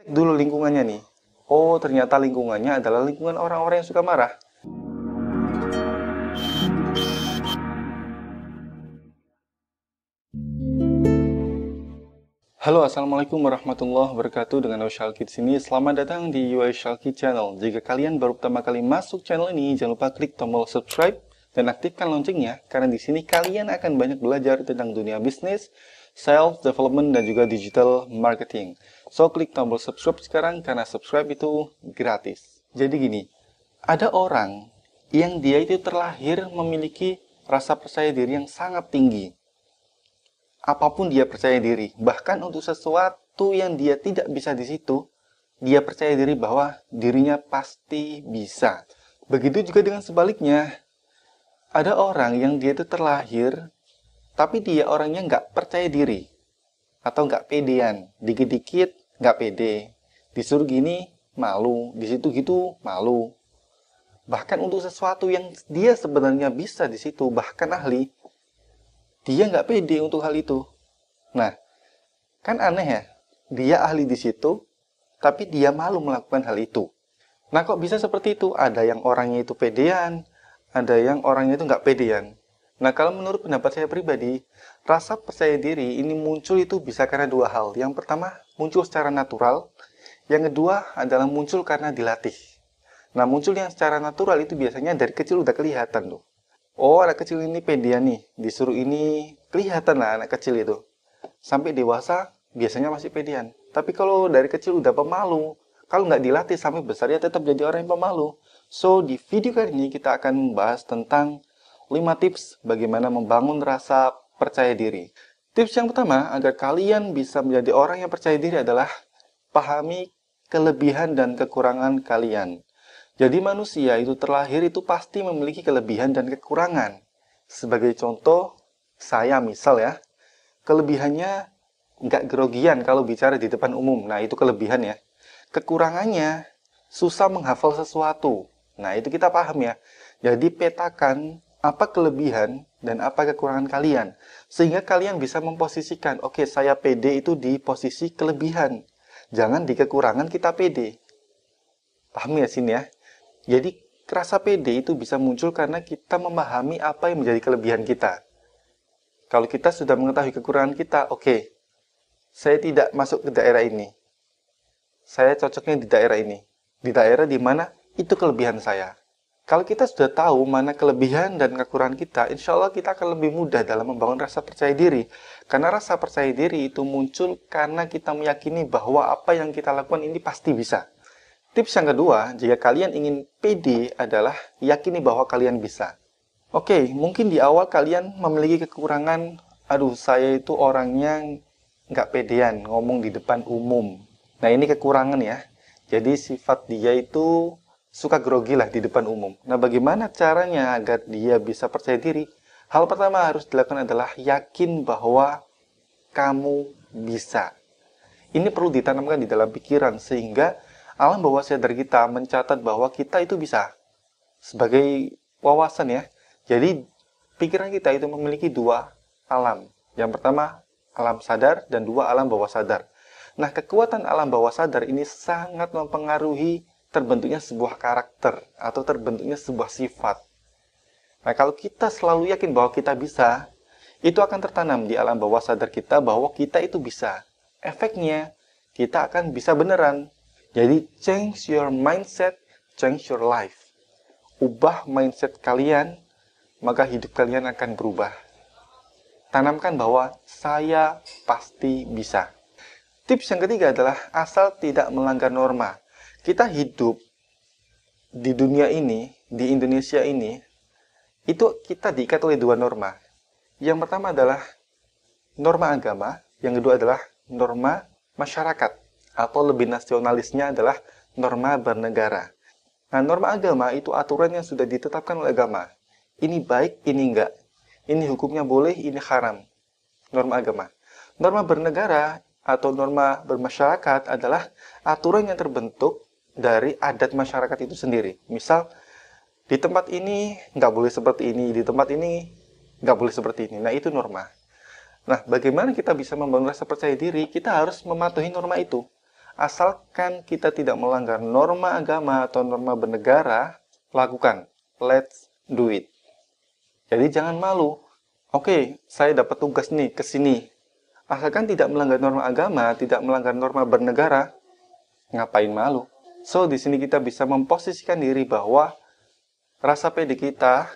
Cek dulu lingkungannya nih. Oh, ternyata lingkungannya adalah lingkungan orang-orang yang suka marah. Halo, Assalamualaikum warahmatullahi wabarakatuh. Dengan Oshalki di sini. Selamat datang di UI Shalki Channel. Jika kalian baru pertama kali masuk channel ini, jangan lupa klik tombol subscribe dan aktifkan loncengnya, karena di sini kalian akan banyak belajar tentang dunia bisnis, self development dan juga digital marketing. So, klik tombol subscribe sekarang karena subscribe itu gratis. Jadi gini, ada orang yang dia itu terlahir memiliki rasa percaya diri yang sangat tinggi apa pun dia percaya diri. Bahkan untuk sesuatu yang dia tidak bisa di situ, dia percaya diri bahwa dirinya pasti bisa. Begitu juga dengan sebaliknya. Ada orang yang dia itu terlahir, tapi dia orangnya nggak percaya diri. Atau nggak pedean. Dikit-dikit nggak pede. Disuruh gini, malu. Di situ gitu, malu. Bahkan untuk sesuatu yang dia sebenarnya bisa di situ, bahkan ahli, dia nggak pede untuk hal itu. Nah, kan aneh ya, dia ahli di situ, tapi dia malu melakukan hal itu. Nah, kok bisa seperti itu? Ada yang orangnya itu pedean, ada yang orangnya itu nggak pedean. Nah, kalau menurut pendapat saya pribadi, rasa percaya diri ini muncul itu bisa karena dua hal. Yang pertama, muncul secara natural. Yang kedua adalah muncul karena dilatih. Nah, muncul yang secara natural itu biasanya dari kecil udah kelihatan tuh. Oh anak kecil ini pedia nih disuruh ini kelihatan lah anak kecil itu. Sampai dewasa biasanya masih pedian tapi kalau dari kecil udah pemalu kalau nggak dilatih sampai besar ya tetap jadi orang yang pemalu. So di video kali ini kita akan membahas tentang 5 tips bagaimana membangun rasa percaya diri tips yang pertama agar kalian bisa menjadi orang yang percaya diri adalah pahami kelebihan dan kekurangan kalian jadi manusia itu terlahir itu pasti memiliki kelebihan dan kekurangan. Sebagai contoh, saya misal ya, kelebihannya nggak grogian kalau bicara di depan umum. Nah, itu kelebihan ya. Kekurangannya, susah menghafal sesuatu. Nah, itu kita paham ya. Jadi petakan apa kelebihan dan apa kekurangan kalian. Sehingga kalian bisa memposisikan, oke okay, saya PD itu di posisi kelebihan. Jangan di kekurangan kita PD. Paham ya sini ya? Jadi rasa pede itu bisa muncul karena kita memahami apa yang menjadi kelebihan kita. Kalau kita sudah mengetahui kekurangan kita, oke, okay, saya tidak masuk ke daerah ini. Saya cocoknya di daerah ini. Di daerah di mana itu kelebihan saya. Kalau kita sudah tahu mana kelebihan dan kekurangan kita, insya Allah kita akan lebih mudah dalam membangun rasa percaya diri. Karena rasa percaya diri itu muncul karena kita meyakini bahwa apa yang kita lakukan ini pasti bisa. Tips yang kedua, jika kalian ingin pede adalah yakini bahwa kalian bisa. Oke, mungkin di awal kalian memiliki kekurangan, aduh saya itu orangnya nggak pedean ngomong di depan umum. Nah ini kekurangan ya. Jadi sifat dia itu suka grogi lah di depan umum. Nah bagaimana caranya agar dia bisa percaya diri? Hal pertama harus dilakukan adalah yakin bahwa kamu bisa. Ini perlu ditanamkan di dalam pikiran sehingga alam bawah sadar kita mencatat bahwa kita itu bisa sebagai wawasan ya. Jadi pikiran kita itu memiliki dua alam. Yang pertama alam sadar dan dua alam bawah sadar. Nah, kekuatan alam bawah sadar ini sangat mempengaruhi terbentuknya sebuah karakter atau terbentuknya sebuah sifat. Nah, kalau kita selalu yakin bahwa kita bisa, itu akan tertanam di alam bawah sadar kita bahwa kita itu bisa. Efeknya, kita akan bisa beneran jadi change your mindset, change your life. Ubah mindset kalian, maka hidup kalian akan berubah. Tanamkan bahwa saya pasti bisa. Tips yang ketiga adalah asal tidak melanggar norma. Kita hidup di dunia ini, di Indonesia ini, itu kita diikat oleh dua norma. Yang pertama adalah norma agama, yang kedua adalah norma masyarakat atau lebih nasionalisnya adalah norma bernegara. Nah, norma agama itu aturan yang sudah ditetapkan oleh agama. Ini baik, ini enggak. Ini hukumnya boleh, ini haram. Norma agama. Norma bernegara atau norma bermasyarakat adalah aturan yang terbentuk dari adat masyarakat itu sendiri. Misal, di tempat ini nggak boleh seperti ini, di tempat ini nggak boleh seperti ini. Nah, itu norma. Nah, bagaimana kita bisa membangun rasa percaya diri? Kita harus mematuhi norma itu Asalkan kita tidak melanggar norma agama atau norma bernegara, lakukan. Let's do it. Jadi jangan malu. Oke, saya dapat tugas nih ke sini. Asalkan tidak melanggar norma agama, tidak melanggar norma bernegara, ngapain malu? So, di sini kita bisa memposisikan diri bahwa rasa pede kita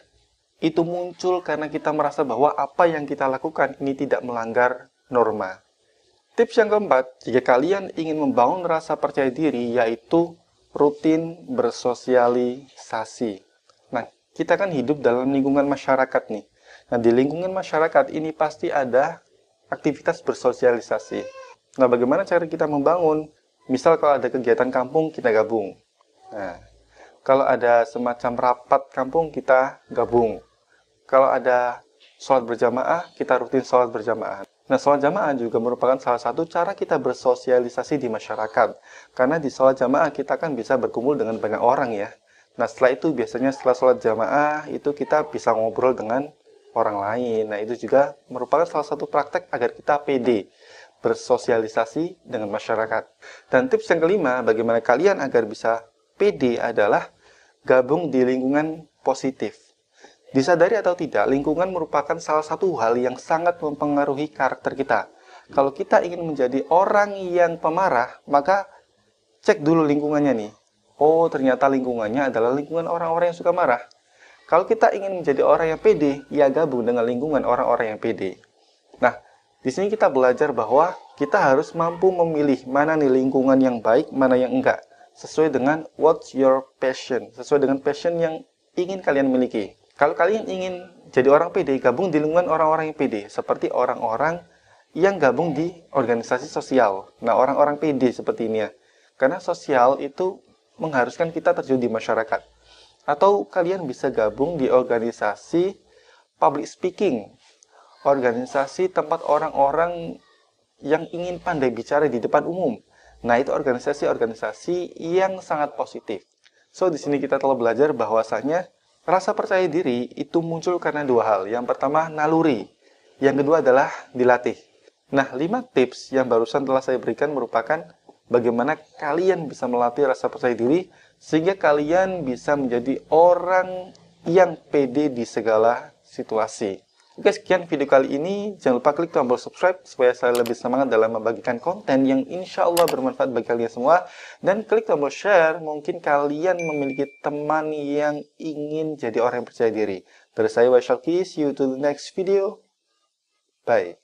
itu muncul karena kita merasa bahwa apa yang kita lakukan ini tidak melanggar norma. Tips yang keempat, jika kalian ingin membangun rasa percaya diri, yaitu rutin bersosialisasi. Nah, kita kan hidup dalam lingkungan masyarakat nih. Nah, di lingkungan masyarakat ini pasti ada aktivitas bersosialisasi. Nah, bagaimana cara kita membangun? Misal kalau ada kegiatan kampung, kita gabung. Nah, kalau ada semacam rapat kampung, kita gabung. Kalau ada sholat berjamaah, kita rutin sholat berjamaah. Nah, sholat jamaah juga merupakan salah satu cara kita bersosialisasi di masyarakat. Karena di sholat jamaah kita kan bisa berkumpul dengan banyak orang ya. Nah, setelah itu biasanya setelah sholat jamaah itu kita bisa ngobrol dengan orang lain. Nah, itu juga merupakan salah satu praktek agar kita pede bersosialisasi dengan masyarakat. Dan tips yang kelima, bagaimana kalian agar bisa pede adalah gabung di lingkungan positif. Disadari atau tidak, lingkungan merupakan salah satu hal yang sangat mempengaruhi karakter kita. Kalau kita ingin menjadi orang yang pemarah, maka cek dulu lingkungannya nih. Oh, ternyata lingkungannya adalah lingkungan orang-orang yang suka marah. Kalau kita ingin menjadi orang yang pede, ya gabung dengan lingkungan orang-orang yang pede. Nah, di sini kita belajar bahwa kita harus mampu memilih mana nih lingkungan yang baik, mana yang enggak. Sesuai dengan what's your passion, sesuai dengan passion yang ingin kalian miliki. Kalau kalian ingin jadi orang PD, gabung di lingkungan orang-orang yang PD, seperti orang-orang yang gabung di organisasi sosial. Nah, orang-orang PD seperti ini ya. Karena sosial itu mengharuskan kita terjun di masyarakat. Atau kalian bisa gabung di organisasi public speaking. Organisasi tempat orang-orang yang ingin pandai bicara di depan umum. Nah, itu organisasi-organisasi yang sangat positif. So, di sini kita telah belajar bahwasanya Rasa percaya diri itu muncul karena dua hal. Yang pertama, naluri. Yang kedua adalah dilatih. Nah, lima tips yang barusan telah saya berikan merupakan bagaimana kalian bisa melatih rasa percaya diri sehingga kalian bisa menjadi orang yang pede di segala situasi. Oke, sekian video kali ini. Jangan lupa klik tombol subscribe supaya saya lebih semangat dalam membagikan konten yang insya Allah bermanfaat bagi kalian semua. Dan klik tombol share, mungkin kalian memiliki teman yang ingin jadi orang yang percaya diri. Dari saya, Waishalki. See you to the next video. Bye.